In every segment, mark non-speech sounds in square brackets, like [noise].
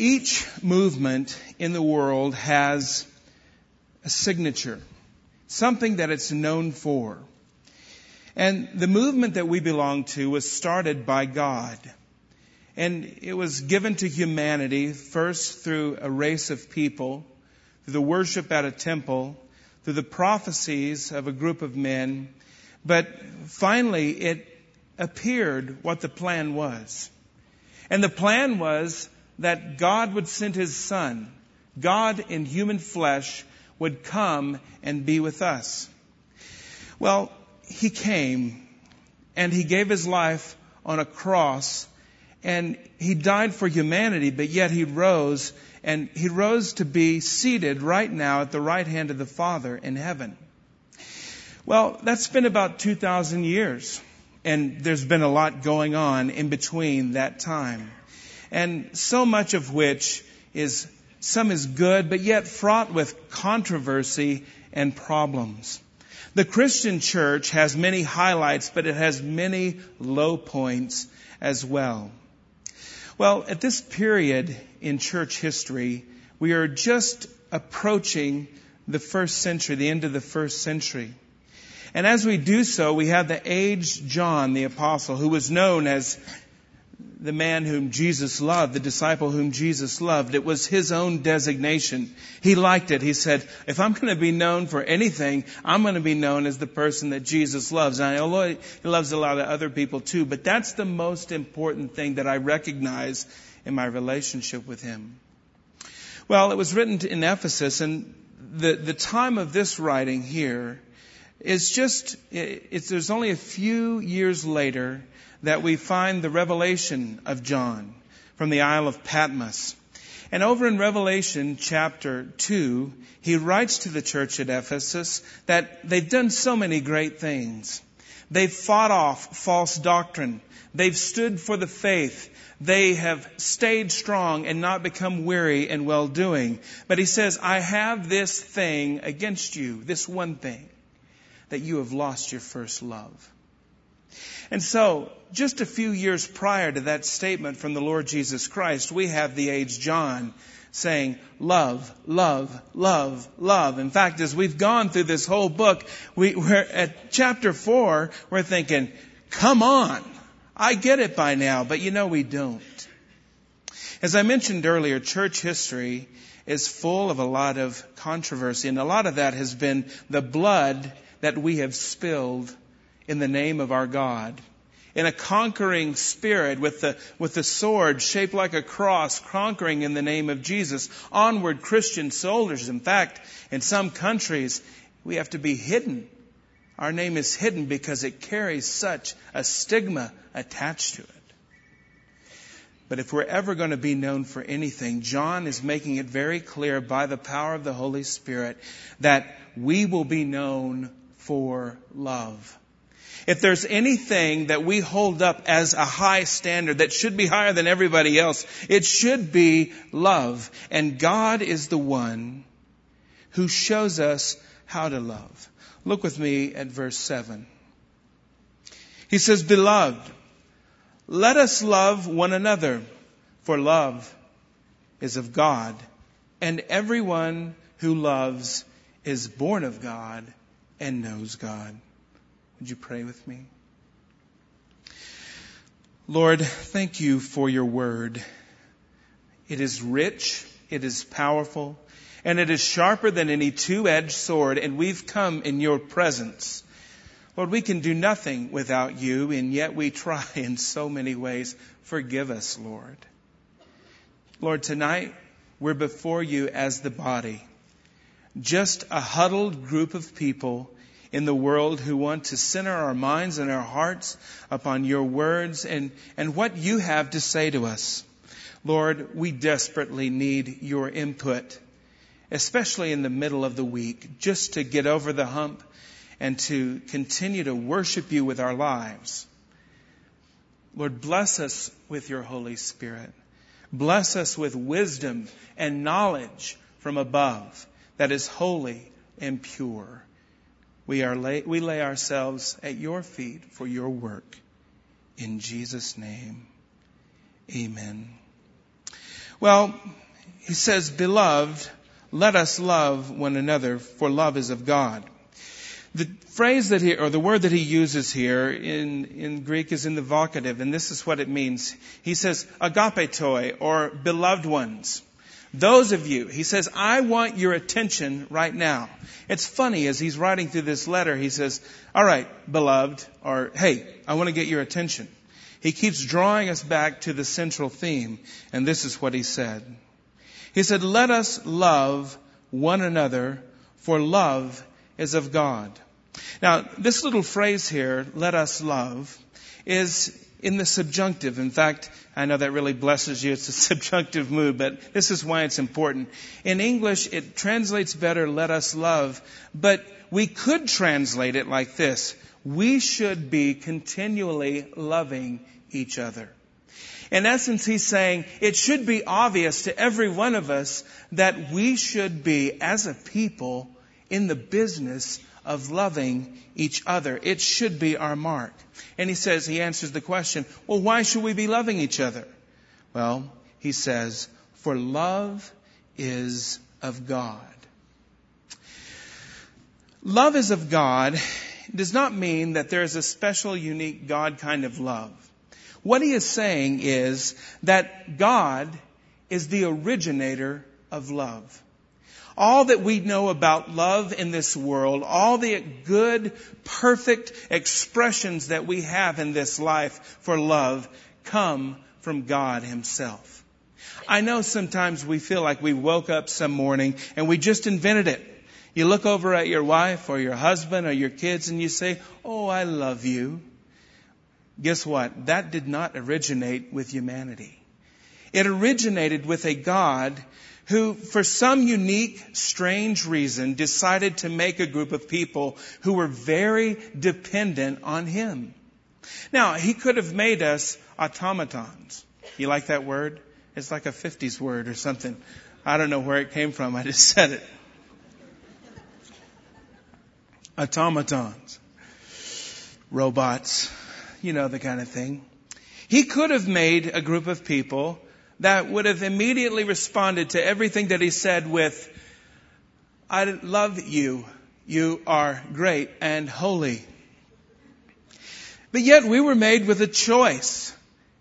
Each movement in the world has a signature, something that it's known for. And the movement that we belong to was started by God. And it was given to humanity first through a race of people, through the worship at a temple, through the prophecies of a group of men. But finally, it appeared what the plan was. And the plan was that God would send his son. God in human flesh would come and be with us. Well, he came and he gave his life on a cross and he died for humanity, but yet he rose and he rose to be seated right now at the right hand of the Father in heaven. Well, that's been about 2,000 years and there's been a lot going on in between that time and so much of which is some is good, but yet fraught with controversy and problems. The Christian church has many highlights, but it has many low points as well. Well, at this period in church history, we are just approaching the first century, the end of the first century. And as we do so, we have the aged John the apostle, who was known as the man whom Jesus loved, the disciple whom Jesus loved. It was his own designation. He liked it. He said, if I'm going to be known for anything, I'm going to be known as the person that Jesus loves. And I know he loves a lot of other people too, but that's the most important thing that I recognize in my relationship with him. Well, it was written in Ephesus and the, the time of this writing here is just, it's, there's only a few years later that we find the revelation of John from the Isle of Patmos. And over in Revelation chapter 2, he writes to the church at Ephesus that they've done so many great things. They've fought off false doctrine. They've stood for the faith. They have stayed strong and not become weary in well doing. But he says, I have this thing against you, this one thing, that you have lost your first love. And so, just a few years prior to that statement from the Lord Jesus Christ, we have the age John saying, love, love, love, love. In fact, as we've gone through this whole book, we, we're at chapter four, we're thinking, come on. I get it by now, but you know we don't. As I mentioned earlier, church history is full of a lot of controversy, and a lot of that has been the blood that we have spilled in the name of our God. In a conquering spirit with the, with the sword shaped like a cross, conquering in the name of Jesus. Onward Christian soldiers. In fact, in some countries, we have to be hidden. Our name is hidden because it carries such a stigma attached to it. But if we're ever going to be known for anything, John is making it very clear by the power of the Holy Spirit that we will be known for love. If there's anything that we hold up as a high standard that should be higher than everybody else, it should be love. And God is the one who shows us how to love. Look with me at verse 7. He says, Beloved, let us love one another, for love is of God, and everyone who loves is born of God and knows God. Would you pray with me? Lord, thank you for your word. It is rich, it is powerful, and it is sharper than any two-edged sword, and we've come in your presence. Lord, we can do nothing without you, and yet we try in so many ways. Forgive us, Lord. Lord, tonight we're before you as the body, just a huddled group of people in the world who want to center our minds and our hearts upon your words and, and what you have to say to us. Lord, we desperately need your input, especially in the middle of the week, just to get over the hump and to continue to worship you with our lives. Lord, bless us with your Holy Spirit. Bless us with wisdom and knowledge from above that is holy and pure. We, are lay, we lay ourselves at your feet for your work. In Jesus' name, amen. Well, he says, Beloved, let us love one another, for love is of God. The phrase that he, or the word that he uses here in, in Greek is in the vocative, and this is what it means. He says, agapetoi, or beloved ones. Those of you, he says, I want your attention right now. It's funny as he's writing through this letter, he says, all right, beloved, or hey, I want to get your attention. He keeps drawing us back to the central theme, and this is what he said. He said, let us love one another, for love is of God. Now, this little phrase here, let us love, is in the subjunctive. In fact, I know that really blesses you. It's a [laughs] subjunctive mood, but this is why it's important. In English, it translates better, let us love, but we could translate it like this. We should be continually loving each other. In essence, he's saying it should be obvious to every one of us that we should be, as a people, in the business of loving each other. It should be our mark. And he says, he answers the question, well, why should we be loving each other? Well, he says, for love is of God. Love is of God does not mean that there is a special, unique God kind of love. What he is saying is that God is the originator of love all that we know about love in this world, all the good, perfect expressions that we have in this life for love come from God Himself. I know sometimes we feel like we woke up some morning and we just invented it. You look over at your wife or your husband or your kids and you say, Oh, I love you. Guess what? That did not originate with humanity. It originated with a God who, for some unique, strange reason, decided to make a group of people who were very dependent on him. Now, he could have made us automatons. You like that word? It's like a 50s word or something. I don't know where it came from. I just [laughs] said it. Automatons. Robots. You know, the kind of thing. He could have made a group of people that would have immediately responded to everything that he said with, I love you. You are great and holy. But yet we were made with a choice.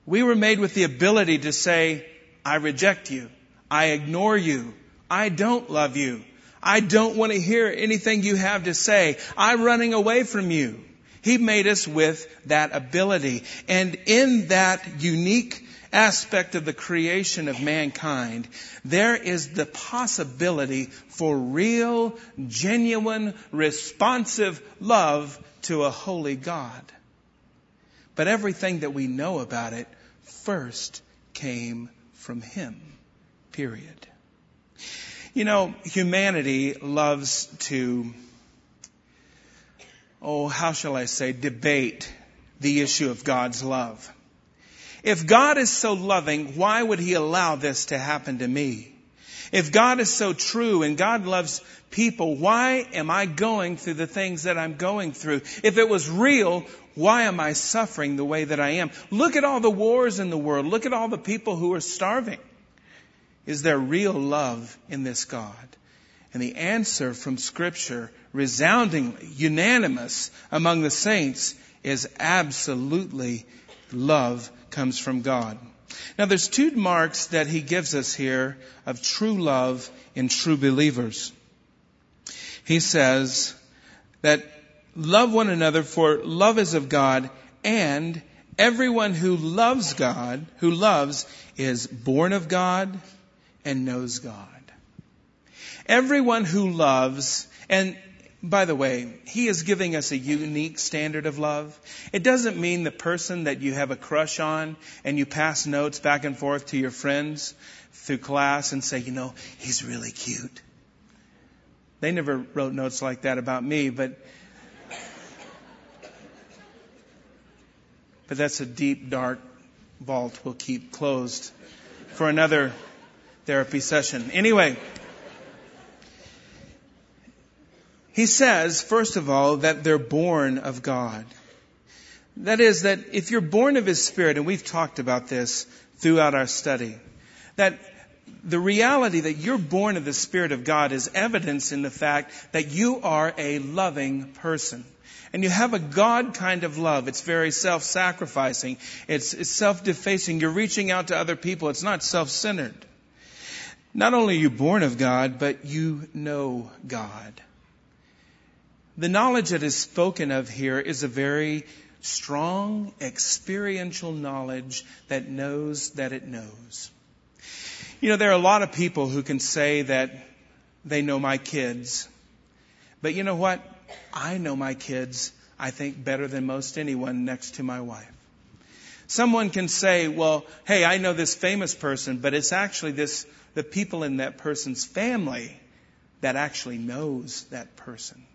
We were made with the ability to say, I reject you. I ignore you. I don't love you. I don't want to hear anything you have to say. I'm running away from you. He made us with that ability. And in that unique aspect of the creation of mankind, there is the possibility for real, genuine, responsive love to a holy God. But everything that we know about it first came from Him. Period. You know, humanity loves to, oh, how shall I say, debate the issue of God's love. If God is so loving, why would He allow this to happen to me? If God is so true and God loves people, why am I going through the things that I'm going through? If it was real, why am I suffering the way that I am? Look at all the wars in the world. Look at all the people who are starving. Is there real love in this God? And the answer from scripture, resoundingly, unanimous among the saints, is absolutely love comes from God. Now there's two marks that he gives us here of true love in true believers. He says that love one another for love is of God and everyone who loves God, who loves, is born of God and knows God. Everyone who loves, and by the way, he is giving us a unique standard of love. It doesn't mean the person that you have a crush on and you pass notes back and forth to your friends through class and say, you know, he's really cute. They never wrote notes like that about me, but but that's a deep, dark vault we'll keep closed for another therapy session. Anyway, He says, first of all, that they're born of God. That is, that if you're born of His Spirit, and we've talked about this throughout our study, that the reality that you're born of the Spirit of God is evidence in the fact that you are a loving person. And you have a God kind of love. It's very self-sacrificing. It's, it's self-defacing. You're reaching out to other people. It's not self-centered. Not only are you born of God, but you know God. The knowledge that is spoken of here is a very strong, experiential knowledge that knows that it knows. You know, there are a lot of people who can say that they know my kids. But you know what? I know my kids, I think, better than most anyone next to my wife. Someone can say, well, hey, I know this famous person, but it's actually this, the people in that person's family that actually knows that person.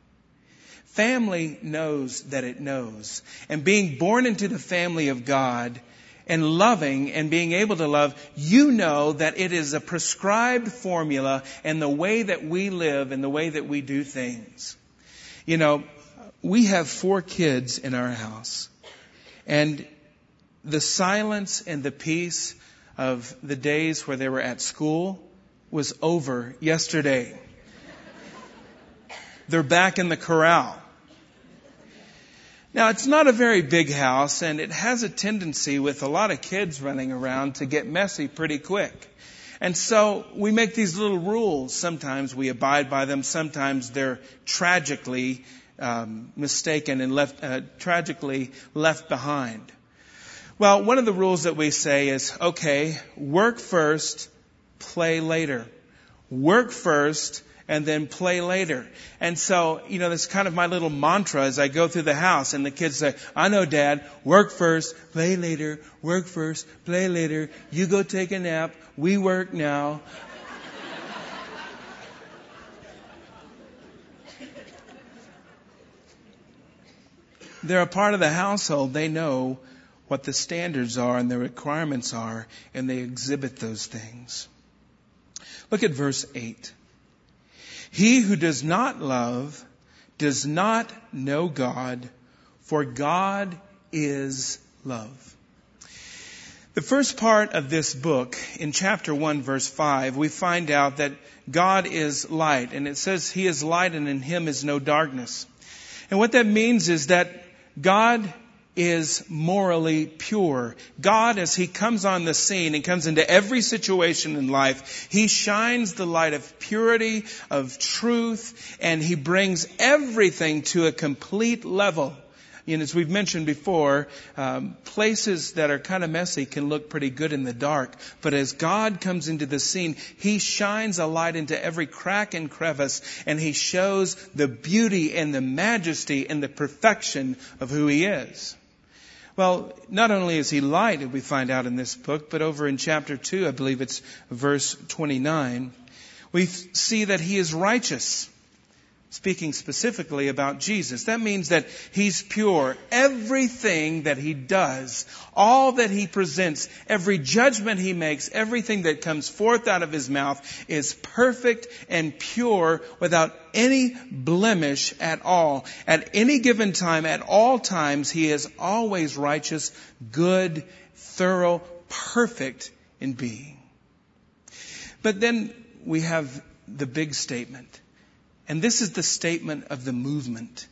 Family knows that it knows. And being born into the family of God and loving and being able to love, you know that it is a prescribed formula in the way that we live and the way that we do things. You know, we have four kids in our house and the silence and the peace of the days where they were at school was over yesterday. They're back in the corral. Now, it's not a very big house, and it has a tendency with a lot of kids running around to get messy pretty quick. And so we make these little rules. Sometimes we abide by them. Sometimes they're tragically um, mistaken and left, uh, tragically left behind. Well, one of the rules that we say is, okay, work first, play later. Work first, and then play later. And so, you know, that's kind of my little mantra as I go through the house and the kids say, I know dad, work first, play later, work first, play later. You go take a nap. We work now. [laughs] They're a part of the household. They know what the standards are and the requirements are, and they exhibit those things. Look at verse 8. He who does not love does not know God, for God is love. The first part of this book, in chapter 1, verse 5, we find out that God is light, and it says He is light and in Him is no darkness. And what that means is that God is morally pure. God, as He comes on the scene and comes into every situation in life, He shines the light of purity, of truth, and He brings everything to a complete level. And as we've mentioned before, um, places that are kind of messy can look pretty good in the dark. But as God comes into the scene, He shines a light into every crack and crevice, and He shows the beauty and the majesty and the perfection of who He is. Well, not only is he light, we find out in this book, but over in chapter 2, I believe it's verse 29, we see that he is righteous speaking specifically about Jesus. That means that He's pure. Everything that He does, all that He presents, every judgment He makes, everything that comes forth out of His mouth is perfect and pure without any blemish at all. At any given time, at all times, He is always righteous, good, thorough, perfect in being. But then we have the big statement and this is the statement of the movement.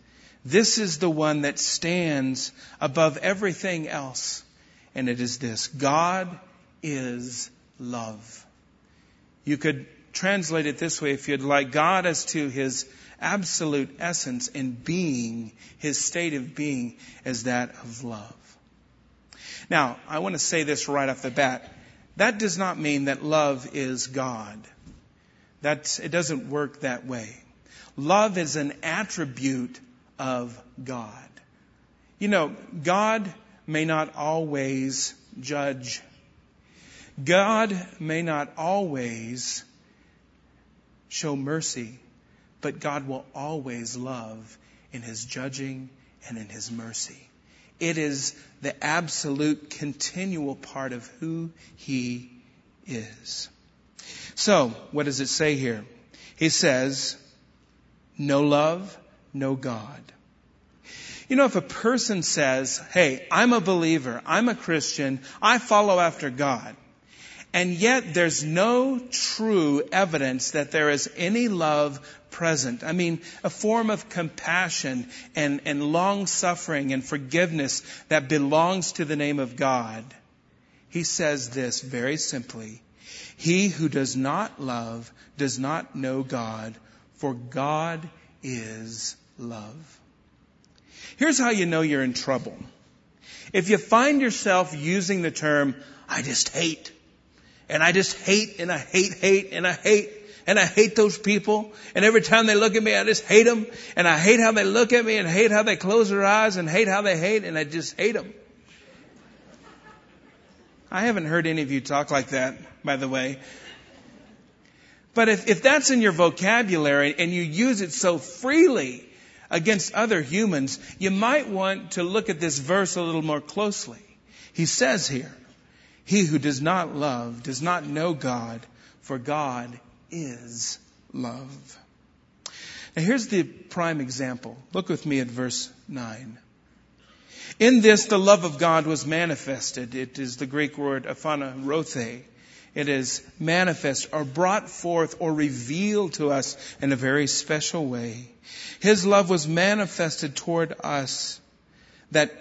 This is the one that stands above everything else. And it is this God is love. You could translate it this way if you'd like God as to his absolute essence and being, his state of being as that of love. Now, I want to say this right off the bat. That does not mean that love is God. That, it doesn't work that way. Love is an attribute of God. You know, God may not always judge. God may not always show mercy, but God will always love in His judging and in His mercy. It is the absolute continual part of who He is. So, what does it say here? He says, no love, no God. You know, if a person says, hey, I'm a believer, I'm a Christian, I follow after God, And yet there's no true evidence that there is any love present. I mean, a form of compassion and, and long suffering and forgiveness that belongs to the name of God. He says this very simply. He who does not love does not know God, for God is love. Here's how you know you're in trouble. If you find yourself using the term, I just hate, and I just hate, and I hate, hate, and I hate, and I hate those people, and every time they look at me, I just hate them, and I hate how they look at me, and hate how they close their eyes, and hate how they hate, and I just hate them. I haven't heard any of you talk like that, by the way. But if, if that's in your vocabulary and you use it so freely, against other humans, you might want to look at this verse a little more closely. He says here, he who does not love does not know God, for God is love. Now here's the prime example. Look with me at verse 9. In this, the love of God was manifested. It is the Greek word aphanarothe. It is manifest or brought forth or revealed to us in a very special way. His love was manifested toward us that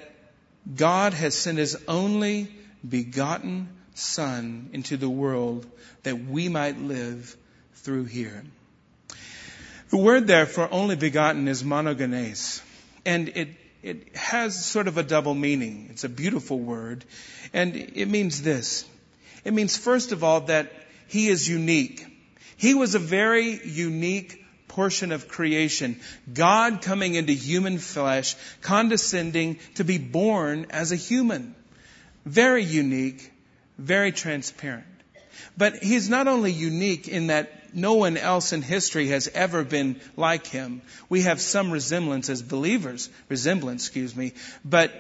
God has sent His only begotten Son into the world that we might live through Him. The word there for only begotten is monogenes. And it, it has sort of a double meaning. It's a beautiful word. And it means this. It means, first of all, that He is unique. He was a very unique portion of creation. God coming into human flesh, condescending to be born as a human. Very unique, very transparent. But he's not only unique in that no one else in history has ever been like him. We have some resemblance as believers, resemblance, excuse me, but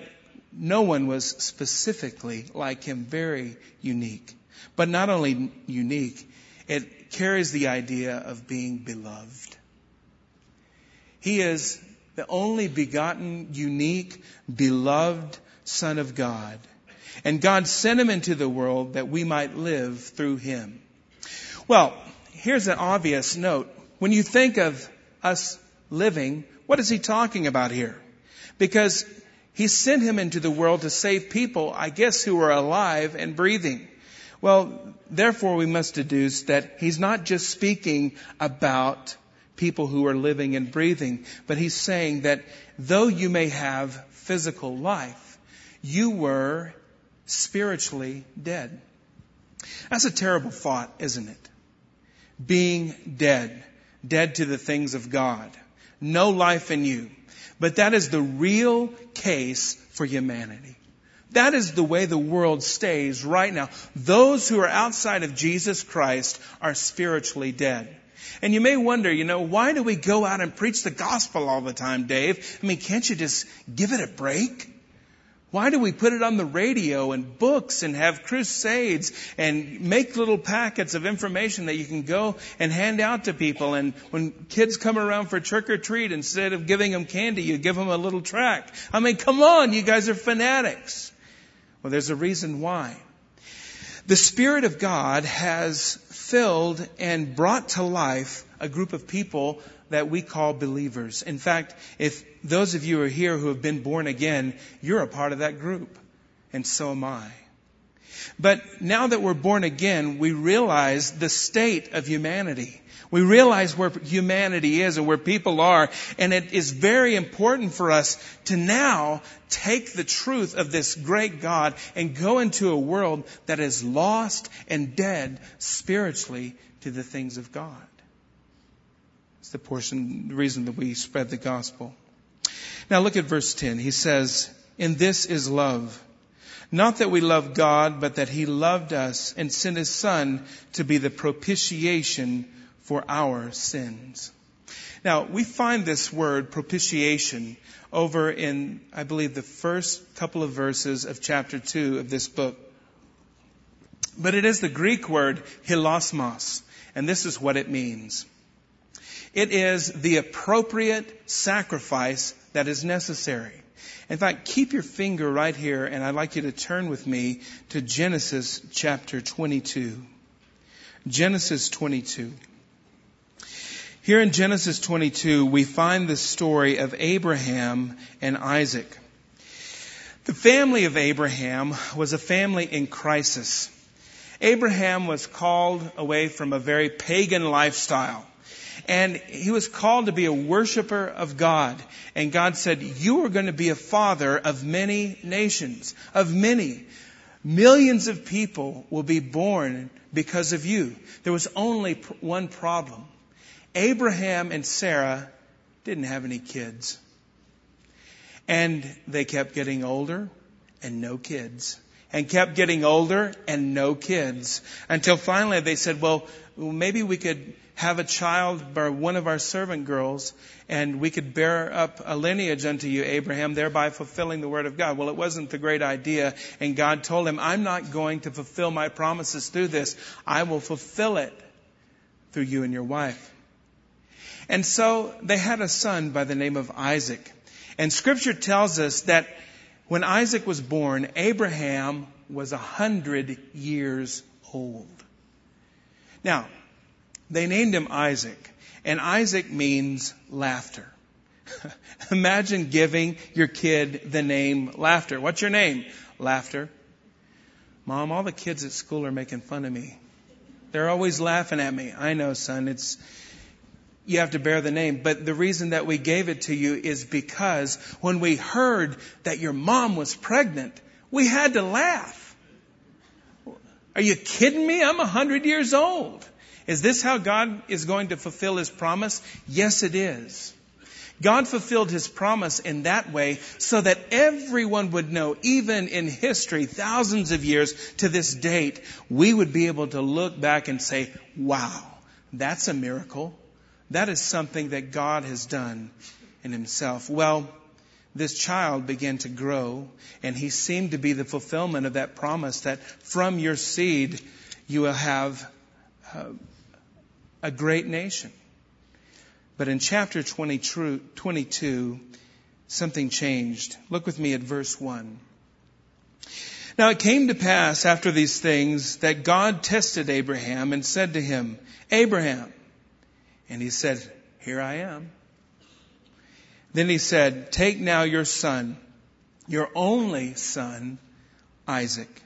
no one was specifically like him, very unique. But not only unique, it carries the idea of being beloved. He is the only begotten, unique, beloved Son of God. And God sent him into the world that we might live through him. Well, here's an obvious note. When you think of us living, what is he talking about here? Because he sent him into the world to save people, I guess, who are alive and breathing. Well, therefore we must deduce that he's not just speaking about people who are living and breathing. But he's saying that though you may have physical life, you were spiritually dead. That's a terrible thought, isn't it? Being dead, dead to the things of God. No life in you. But that is the real case for humanity. That is the way the world stays right now. Those who are outside of Jesus Christ are spiritually dead. And you may wonder, you know, why do we go out and preach the gospel all the time, Dave? I mean, can't you just give it a break? Why do we put it on the radio and books and have crusades and make little packets of information that you can go and hand out to people? And when kids come around for trick or treat, instead of giving them candy, you give them a little tract. I mean, come on, you guys are fanatics. Well, there's a reason why. The Spirit of God has filled and brought to life a group of people that we call believers. In fact, if those of you are here who have been born again, you're a part of that group. And so am I. But now that we're born again, we realize the state of humanity. We realize where humanity is and where people are, and it is very important for us to now take the truth of this great God and go into a world that is lost and dead spiritually to the things of God. It's the portion, the reason that we spread the gospel. Now look at verse 10. He says, In this is love. Not that we love God, but that He loved us and sent His Son to be the propitiation for our sins. Now, we find this word propitiation over in, I believe, the first couple of verses of chapter 2 of this book. But it is the Greek word hilasmos, and this is what it means. It is the appropriate sacrifice that is necessary. In fact, keep your finger right here, and I'd like you to turn with me to Genesis chapter 22. Genesis 22. Here in Genesis 22, we find the story of Abraham and Isaac. The family of Abraham was a family in crisis. Abraham was called away from a very pagan lifestyle. And he was called to be a worshiper of God. And God said, You are going to be a father of many nations, of many. Millions of people will be born because of you. There was only one problem. Abraham and Sarah didn't have any kids. And they kept getting older and no kids. And kept getting older and no kids. Until finally they said, well, maybe we could have a child by one of our servant girls and we could bear up a lineage unto you, Abraham, thereby fulfilling the word of God. Well, it wasn't the great idea. And God told him, I'm not going to fulfill my promises through this. I will fulfill it through you and your wife. And so they had a son by the name of Isaac. And scripture tells us that when Isaac was born, Abraham was a hundred years old. Now, they named him Isaac, and Isaac means laughter. [laughs] Imagine giving your kid the name Laughter. What's your name? Laughter. Mom, all the kids at school are making fun of me. They're always laughing at me. I know, son. It's, you have to bear the name. But the reason that we gave it to you is because when we heard that your mom was pregnant, we had to laugh. Are you kidding me? I'm a hundred years old. Is this how God is going to fulfill His promise? Yes, it is. God fulfilled His promise in that way so that everyone would know, even in history, thousands of years to this date, we would be able to look back and say, wow, that's a miracle. That is something that God has done in Himself. Well, this child began to grow, and he seemed to be the fulfillment of that promise that from your seed you will have uh, a great nation. But in chapter 22, something changed. Look with me at verse 1. Now it came to pass after these things that God tested Abraham and said to him, Abraham. And he said, Here I am. Then he said, Take now your son, your only son, Isaac,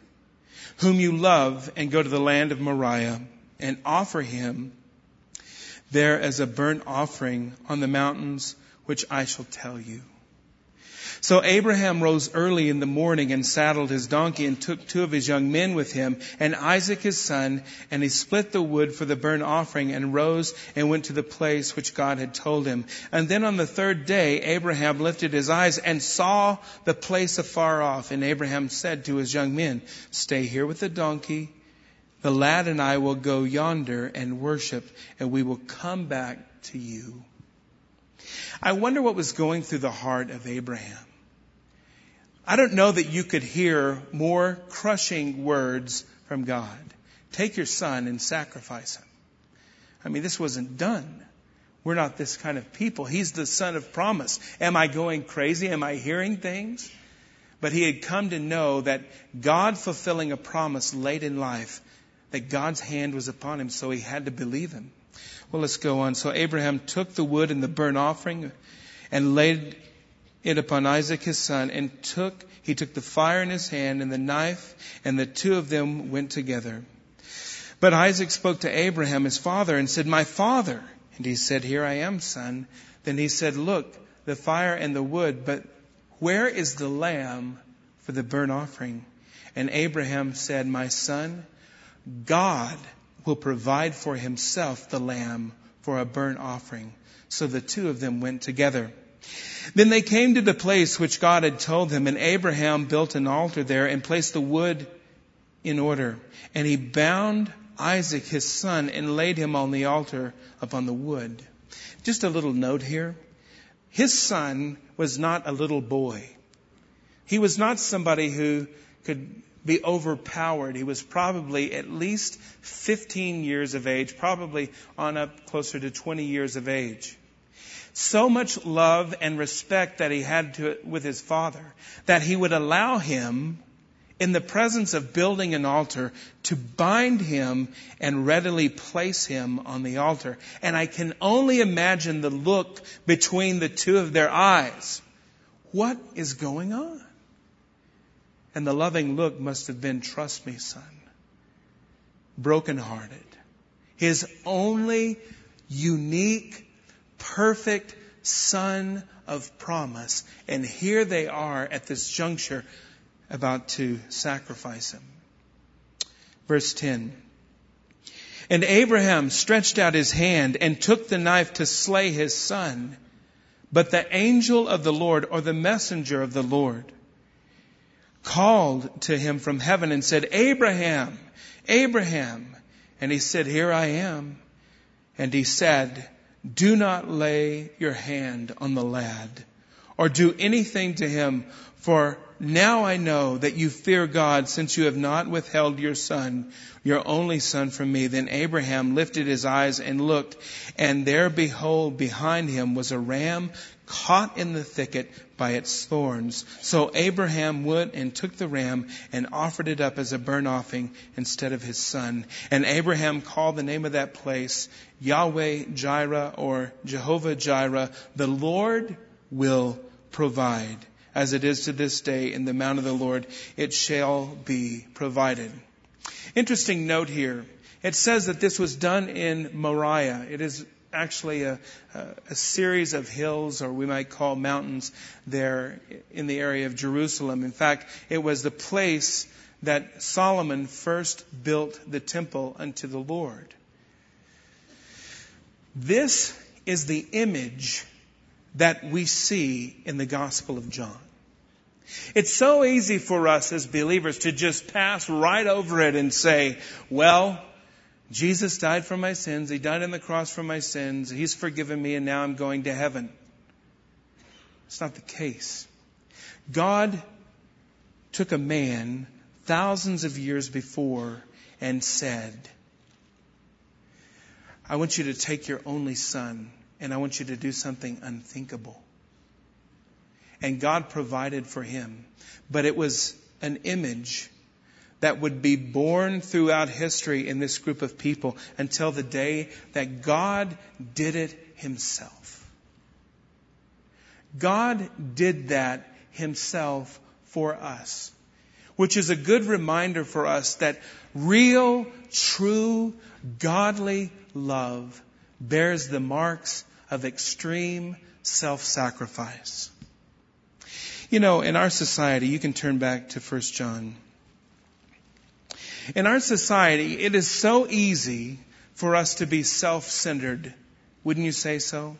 whom you love, and go to the land of Moriah and offer him there as a burnt offering on the mountains which I shall tell you. So Abraham rose early in the morning and saddled his donkey and took two of his young men with him and Isaac his son, and he split the wood for the burnt offering and rose and went to the place which God had told him. And then on the third day, Abraham lifted his eyes and saw the place afar off. And Abraham said to his young men, stay here with the donkey the lad and I will go yonder and worship, and we will come back to you. I wonder what was going through the heart of Abraham. I don't know that you could hear more crushing words from God. Take your son and sacrifice him. I mean, this wasn't done. We're not this kind of people. He's the son of promise. Am I going crazy? Am I hearing things? But he had come to know that God fulfilling a promise late in life that God's hand was upon him, so he had to believe him. Well, let's go on. So Abraham took the wood and the burnt offering and laid it upon Isaac his son and took, he took the fire in his hand and the knife and the two of them went together. But Isaac spoke to Abraham his father and said, my father. And he said, here I am, son. Then he said, look, the fire and the wood, but where is the lamb for the burnt offering? And Abraham said, my son, God will provide for himself the lamb for a burnt offering. So the two of them went together. Then they came to the place which God had told them, and Abraham built an altar there and placed the wood in order. And he bound Isaac his son and laid him on the altar upon the wood. Just a little note here. His son was not a little boy. He was not somebody who could be overpowered. He was probably at least 15 years of age, probably on up closer to 20 years of age. So much love and respect that he had to, with his father that he would allow him in the presence of building an altar to bind him and readily place him on the altar. And I can only imagine the look between the two of their eyes. What is going on? And the loving look must have been, trust me, son, brokenhearted. His only unique, perfect son of promise. And here they are at this juncture about to sacrifice him. Verse 10. And Abraham stretched out his hand and took the knife to slay his son. But the angel of the Lord, or the messenger of the Lord, called to him from heaven and said, Abraham, Abraham. And he said, Here I am. And he said, Do not lay your hand on the lad or do anything to him, for now I know that you fear God since you have not withheld your son, your only son from me. Then Abraham lifted his eyes and looked, and there behold, behind him was a ram caught in the thicket by its thorns. So Abraham went and took the ram and offered it up as a burnt offering instead of his son. And Abraham called the name of that place Yahweh Jireh or Jehovah Jireh. The Lord will provide as it is to this day in the mount of the Lord, it shall be provided. Interesting note here. It says that this was done in Moriah. It is actually a, a, series of hills, or we might call mountains, there in the area of Jerusalem. In fact, it was the place that Solomon first built the temple unto the Lord. This is the image that we see in the Gospel of John. It's so easy for us as believers to just pass right over it and say, well, Jesus died for my sins. He died on the cross for my sins. He's forgiven me and now I'm going to heaven. It's not the case. God took a man thousands of years before and said, I want you to take your only son and I want you to do something unthinkable. And God provided for him. But it was an image that would be born throughout history in this group of people until the day that God did it himself. God did that himself for us, which is a good reminder for us that real, true, godly love bears the marks of extreme self-sacrifice. You know, in our society, you can turn back to 1 John. In our society, it is so easy for us to be self-centered. Wouldn't you say so?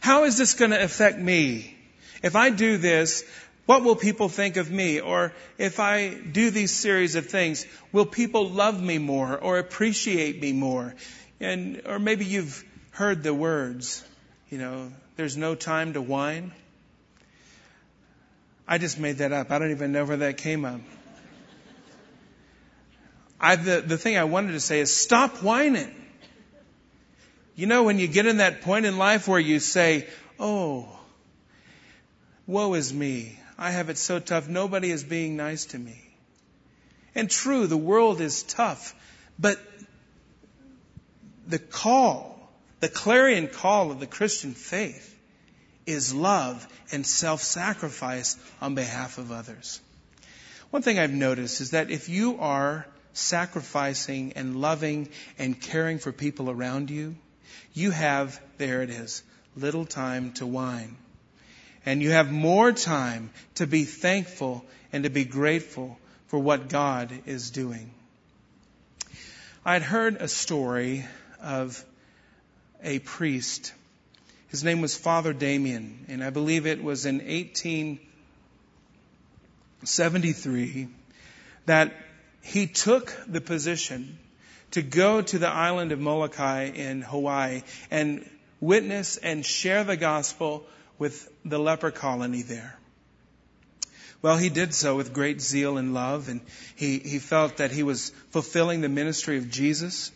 How is this going to affect me? If I do this, what will people think of me? Or if I do these series of things, will people love me more or appreciate me more? And, or maybe you've heard the words, you know, there's no time to whine. I just made that up. I don't even know where that came up. I, the, the thing I wanted to say is stop whining. You know, when you get in that point in life where you say, Oh, woe is me. I have it so tough. Nobody is being nice to me. And true, the world is tough. But the call the clarion call of the Christian faith is love and self-sacrifice on behalf of others. One thing I've noticed is that if you are sacrificing and loving and caring for people around you, you have, there it is, little time to whine. And you have more time to be thankful and to be grateful for what God is doing. I'd heard a story of a priest. His name was Father Damien, and I believe it was in 1873 that he took the position to go to the island of Molokai in Hawaii and witness and share the gospel with the leper colony there. Well, he did so with great zeal and love, and he, he felt that he was fulfilling the ministry of Jesus.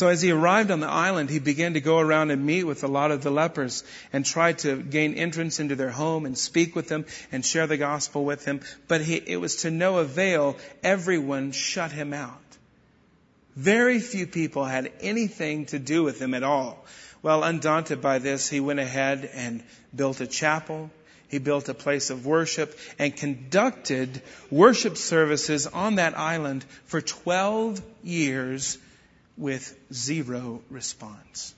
So as he arrived on the island, he began to go around and meet with a lot of the lepers and try to gain entrance into their home and speak with them and share the gospel with them. But he, it was to no avail. Everyone shut him out. Very few people had anything to do with him at all. Well, undaunted by this, he went ahead and built a chapel. He built a place of worship and conducted worship services on that island for 12 years with zero response.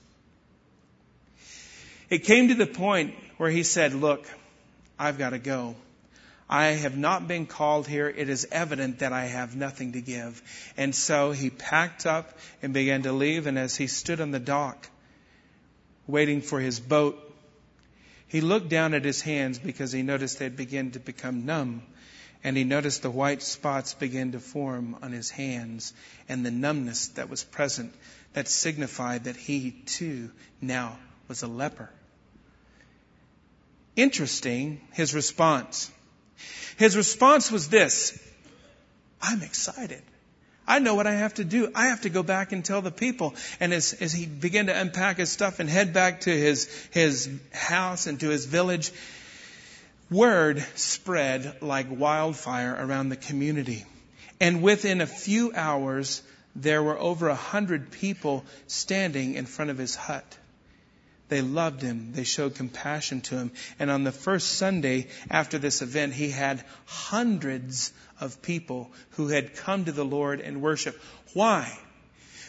It came to the point where he said, look, I've got to go. I have not been called here. It is evident that I have nothing to give. And so he packed up and began to leave. And as he stood on the dock, waiting for his boat, he looked down at his hands because he noticed they had begun to become numb and he noticed the white spots begin to form on his hands and the numbness that was present that signified that he too now was a leper. Interesting, his response. His response was this, I'm excited. I know what I have to do. I have to go back and tell the people. And as, as he began to unpack his stuff and head back to his, his house and to his village, Word spread like wildfire around the community. And within a few hours, there were over a hundred people standing in front of his hut. They loved him. They showed compassion to him. And on the first Sunday after this event, he had hundreds of people who had come to the Lord and worship. Why?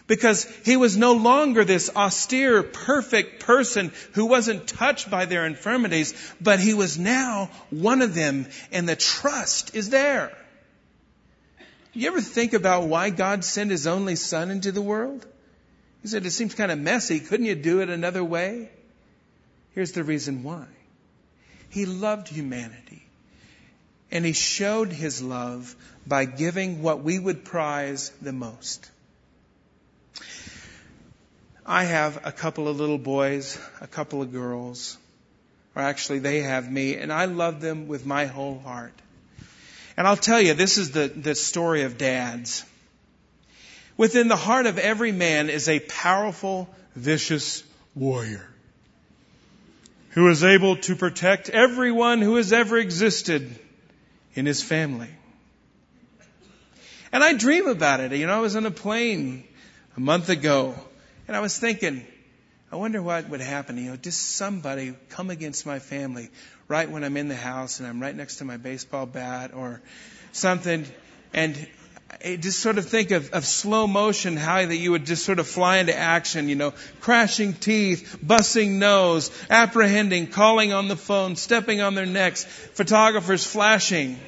Because he was no longer this austere, perfect person who wasn't touched by their infirmities, but he was now one of them and the trust is there. You ever think about why God sent his only son into the world? He said, it seems kind of messy. Couldn't you do it another way? Here's the reason why. He loved humanity. And he showed his love by giving what we would prize the most I have a couple of little boys, a couple of girls, or actually they have me, and I love them with my whole heart. And I'll tell you, this is the, the story of dads. Within the heart of every man is a powerful, vicious warrior who is able to protect everyone who has ever existed in his family. And I dream about it. You know, I was on a plane a month ago and I was thinking, I wonder what would happen, you know, just somebody come against my family right when I'm in the house and I'm right next to my baseball bat or something. And I just sort of think of, of slow motion, how that you would just sort of fly into action, you know, crashing teeth, busting nose, apprehending, calling on the phone, stepping on their necks, photographers flashing.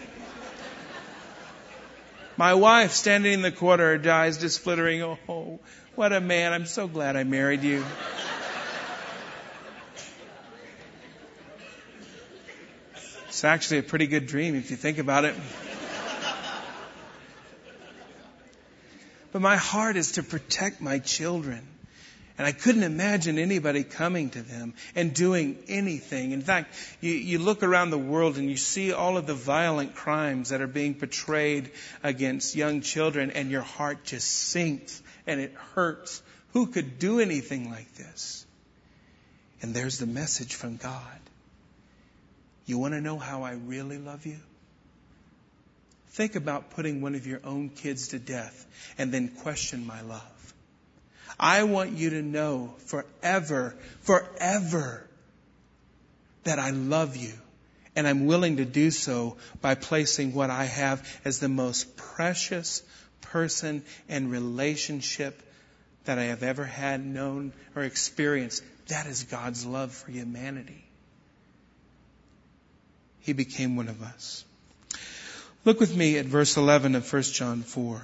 My wife standing in the corner, her eyes just flittering, oh, what a man. I'm so glad I married you. It's actually a pretty good dream if you think about it. But my heart is to protect my children. And I couldn't imagine anybody coming to them and doing anything. In fact, you, you look around the world and you see all of the violent crimes that are being portrayed against young children and your heart just sinks and it hurts. Who could do anything like this? And there's the message from God. You want to know how I really love you? Think about putting one of your own kids to death and then question my love. I want you to know forever, forever that I love you. And I'm willing to do so by placing what I have as the most precious person and relationship that I have ever had, known, or experienced. That is God's love for humanity. He became one of us. Look with me at verse 11 of 1 John 4.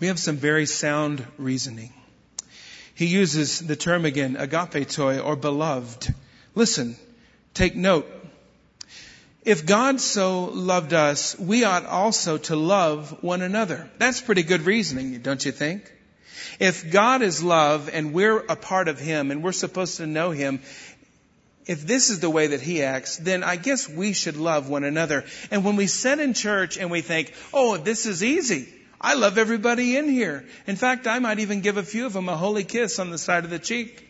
We have some very sound reasoning. He uses the term again, agapetoi or beloved. Listen, take note. If God so loved us, we ought also to love one another. That's pretty good reasoning, don't you think? If God is love and we're a part of Him and we're supposed to know Him, if this is the way that He acts, then I guess we should love one another. And when we sit in church and we think, oh, this is easy. I love everybody in here. In fact, I might even give a few of them a holy kiss on the side of the cheek.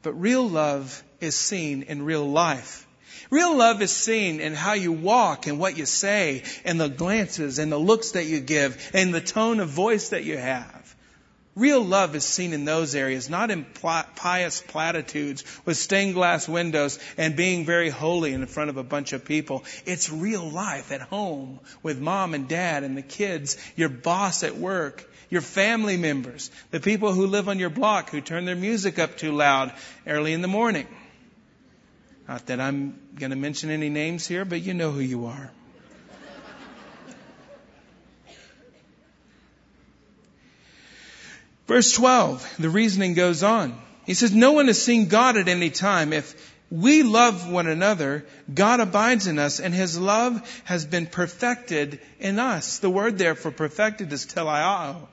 But real love is seen in real life. Real love is seen in how you walk and what you say and the glances and the looks that you give and the tone of voice that you have. Real love is seen in those areas, not in pious platitudes with stained glass windows and being very holy in front of a bunch of people. It's real life at home with mom and dad and the kids, your boss at work, your family members, the people who live on your block who turn their music up too loud early in the morning. Not that I'm going to mention any names here, but you know who you are. Verse 12, the reasoning goes on. He says, No one has seen God at any time. If we love one another, God abides in us, and his love has been perfected in us. The word there for perfected is teleao,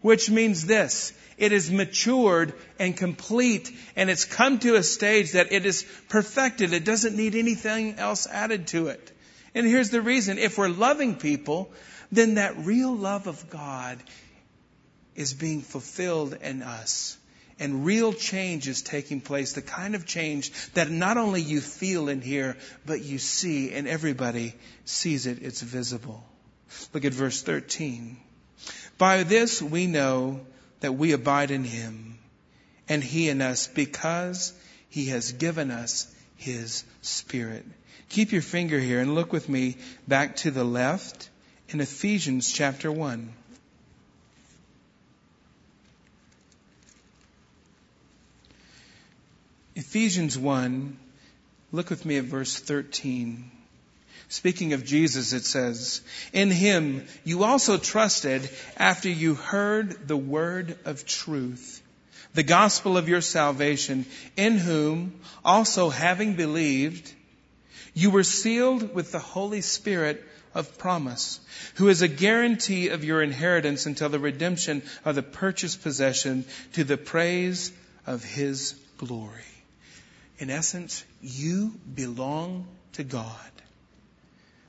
which means this. It is matured and complete, and it's come to a stage that it is perfected. It doesn't need anything else added to it. And here's the reason. If we're loving people, then that real love of God is being fulfilled in us. And real change is taking place, the kind of change that not only you feel and hear, but you see, and everybody sees it. It's visible. Look at verse 13. By this we know that we abide in him, and he in us, because he has given us his spirit. Keep your finger here and look with me back to the left in Ephesians chapter 1. Ephesians 1, look with me at verse 13. Speaking of Jesus, it says, In him you also trusted after you heard the word of truth, the gospel of your salvation, in whom also having believed, you were sealed with the Holy Spirit of promise, who is a guarantee of your inheritance until the redemption of the purchased possession to the praise of his glory. In essence, you belong to God.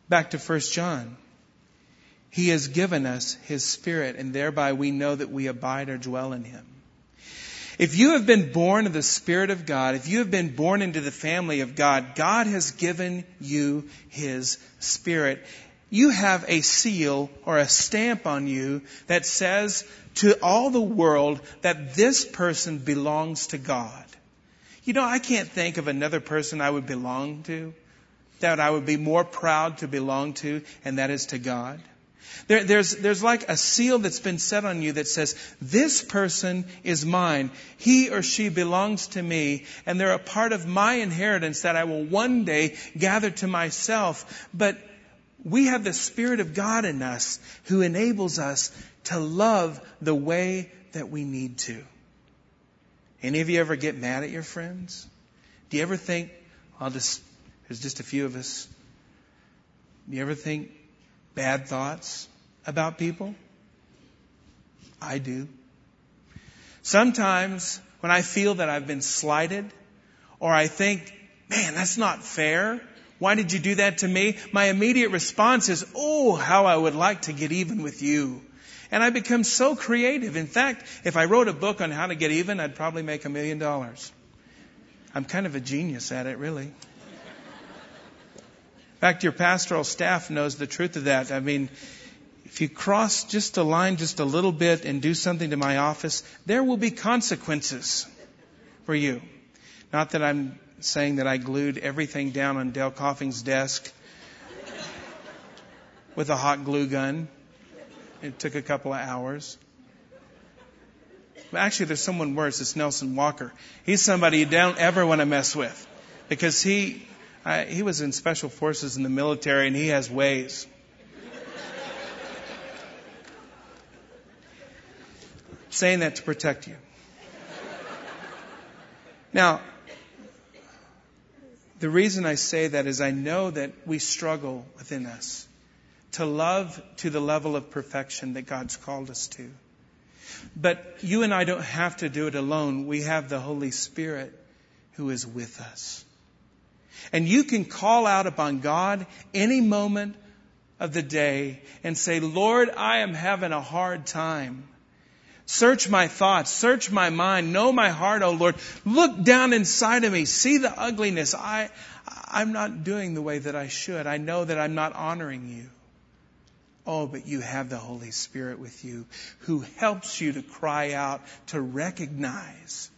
Back to 1 John. He has given us His Spirit, and thereby we know that we abide or dwell in Him. If you have been born of the Spirit of God, if you have been born into the family of God, God has given you His Spirit. You have a seal or a stamp on you that says to all the world that this person belongs to God. You know, I can't think of another person I would belong to, that I would be more proud to belong to, and that is to God. There, there's, there's like a seal that's been set on you that says, this person is mine. He or she belongs to me, and they're a part of my inheritance that I will one day gather to myself. But we have the Spirit of God in us who enables us to love the way that we need to. Any of you ever get mad at your friends? Do you ever think, I'll just, there's just a few of us. You ever think bad thoughts about people? I do. Sometimes when I feel that I've been slighted, or I think, man, that's not fair. Why did you do that to me? My immediate response is, oh, how I would like to get even with you. And I become so creative. In fact, if I wrote a book on how to get even, I'd probably make a million dollars. I'm kind of a genius at it, really. In fact, your pastoral staff knows the truth of that. I mean, if you cross just a line just a little bit and do something to my office, there will be consequences for you. Not that I'm saying that I glued everything down on Dale Coffing's desk with a hot glue gun. It took a couple of hours. But actually, there's someone worse. It's Nelson Walker. He's somebody you don't ever want to mess with because he uh, he was in special forces in the military and he has ways. saying that to protect you. Now, the reason I say that is I know that we struggle within us to love to the level of perfection that God's called us to. But you and I don't have to do it alone. We have the Holy Spirit who is with us. And you can call out upon God any moment of the day and say, Lord, I am having a hard time. Search my thoughts, search my mind, know my heart, oh Lord. Look down inside of me, see the ugliness. I, I'm not doing the way that I should. I know that I'm not honoring you. Oh, but you have the Holy Spirit with you who helps you to cry out, to recognize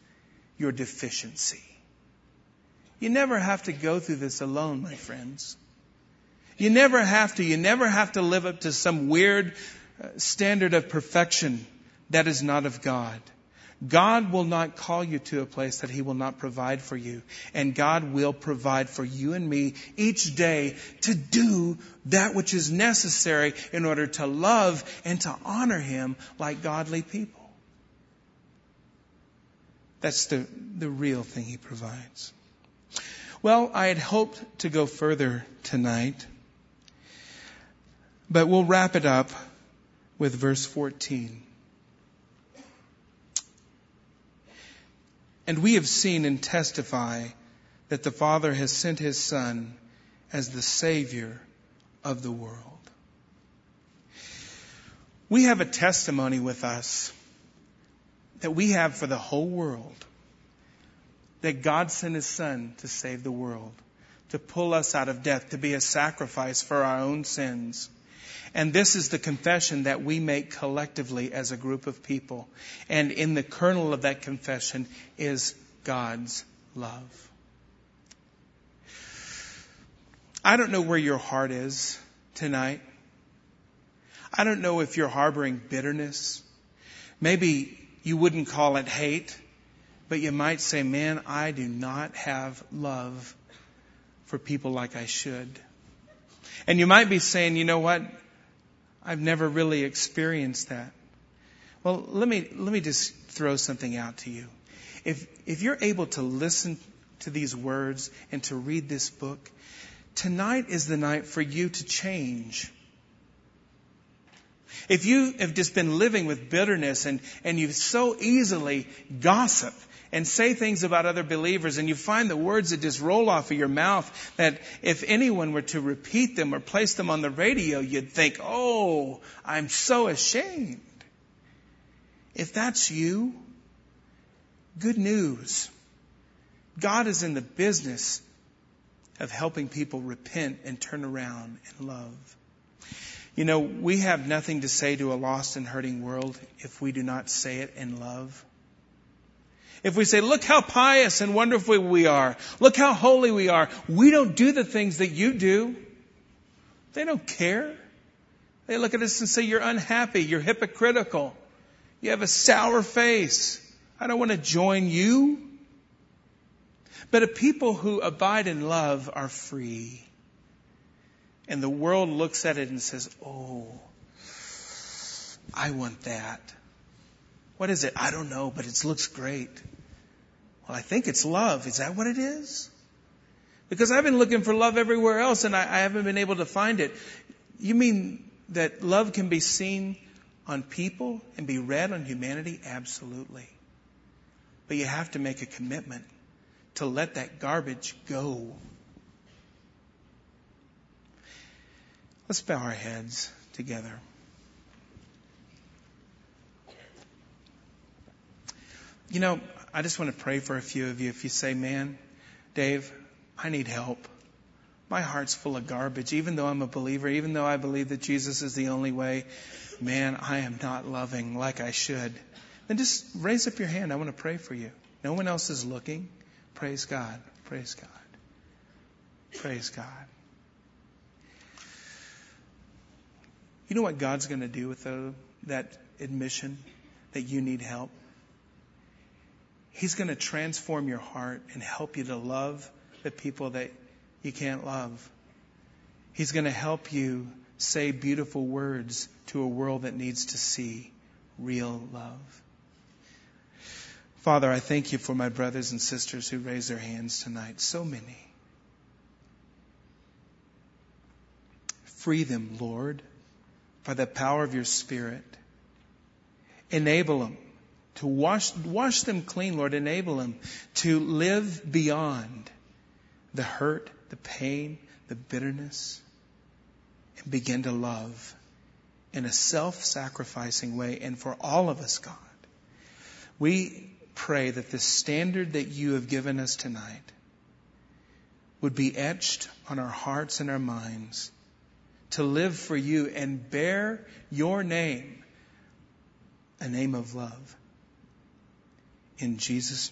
your deficiency. You never have to go through this alone, my friends. You never have to. You never have to live up to some weird uh, standard of perfection that is not of God. God will not call you to a place that He will not provide for you. And God will provide for you and me each day to do that which is necessary in order to love and to honor Him like godly people. That's the, the real thing He provides. Well, I had hoped to go further tonight, but we'll wrap it up with verse 14. And we have seen and testify that the Father has sent His Son as the Savior of the world. We have a testimony with us that we have for the whole world that God sent His Son to save the world, to pull us out of death, to be a sacrifice for our own sins. And this is the confession that we make collectively as a group of people. And in the kernel of that confession is God's love. I don't know where your heart is tonight. I don't know if you're harboring bitterness. Maybe you wouldn't call it hate, but you might say, man, I do not have love for people like I should. And you might be saying, you know what? I've never really experienced that. Well, let me, let me just throw something out to you. If, if you're able to listen to these words and to read this book, tonight is the night for you to change. If you have just been living with bitterness and, and you so easily gossip and say things about other believers and you find the words that just roll off of your mouth that if anyone were to repeat them or place them on the radio, you'd think, oh, I'm so ashamed. If that's you, good news. God is in the business of helping people repent and turn around and love. You know, we have nothing to say to a lost and hurting world if we do not say it in love. If we say, look how pious and wonderful we are. Look how holy we are. We don't do the things that you do. They don't care. They look at us and say, you're unhappy. You're hypocritical. You have a sour face. I don't want to join you. But a people who abide in love are free. And the world looks at it and says, oh, I want that. What is it? I don't know, but it looks great. Well, I think it's love. Is that what it is? Because I've been looking for love everywhere else and I, I haven't been able to find it. You mean that love can be seen on people and be read on humanity? Absolutely. But you have to make a commitment to let that garbage go. Let's bow our heads together. You know, I just want to pray for a few of you. If you say, man, Dave, I need help. My heart's full of garbage. Even though I'm a believer, even though I believe that Jesus is the only way, man, I am not loving like I should. Then just raise up your hand. I want to pray for you. No one else is looking. Praise God. Praise God. Praise God. You know what God's going to do with the, that admission that you need help? He's going to transform your heart and help you to love the people that you can't love. He's going to help you say beautiful words to a world that needs to see real love. Father, I thank you for my brothers and sisters who raised their hands tonight. So many. Free them, Lord, by the power of your Spirit. Enable them to wash, wash them clean, Lord. Enable them to live beyond the hurt, the pain, the bitterness. and begin to love in a self-sacrificing way. And for all of us, God, we pray that the standard that you have given us tonight would be etched on our hearts and our minds to live for you and bear your name, a name of love. In Jesus'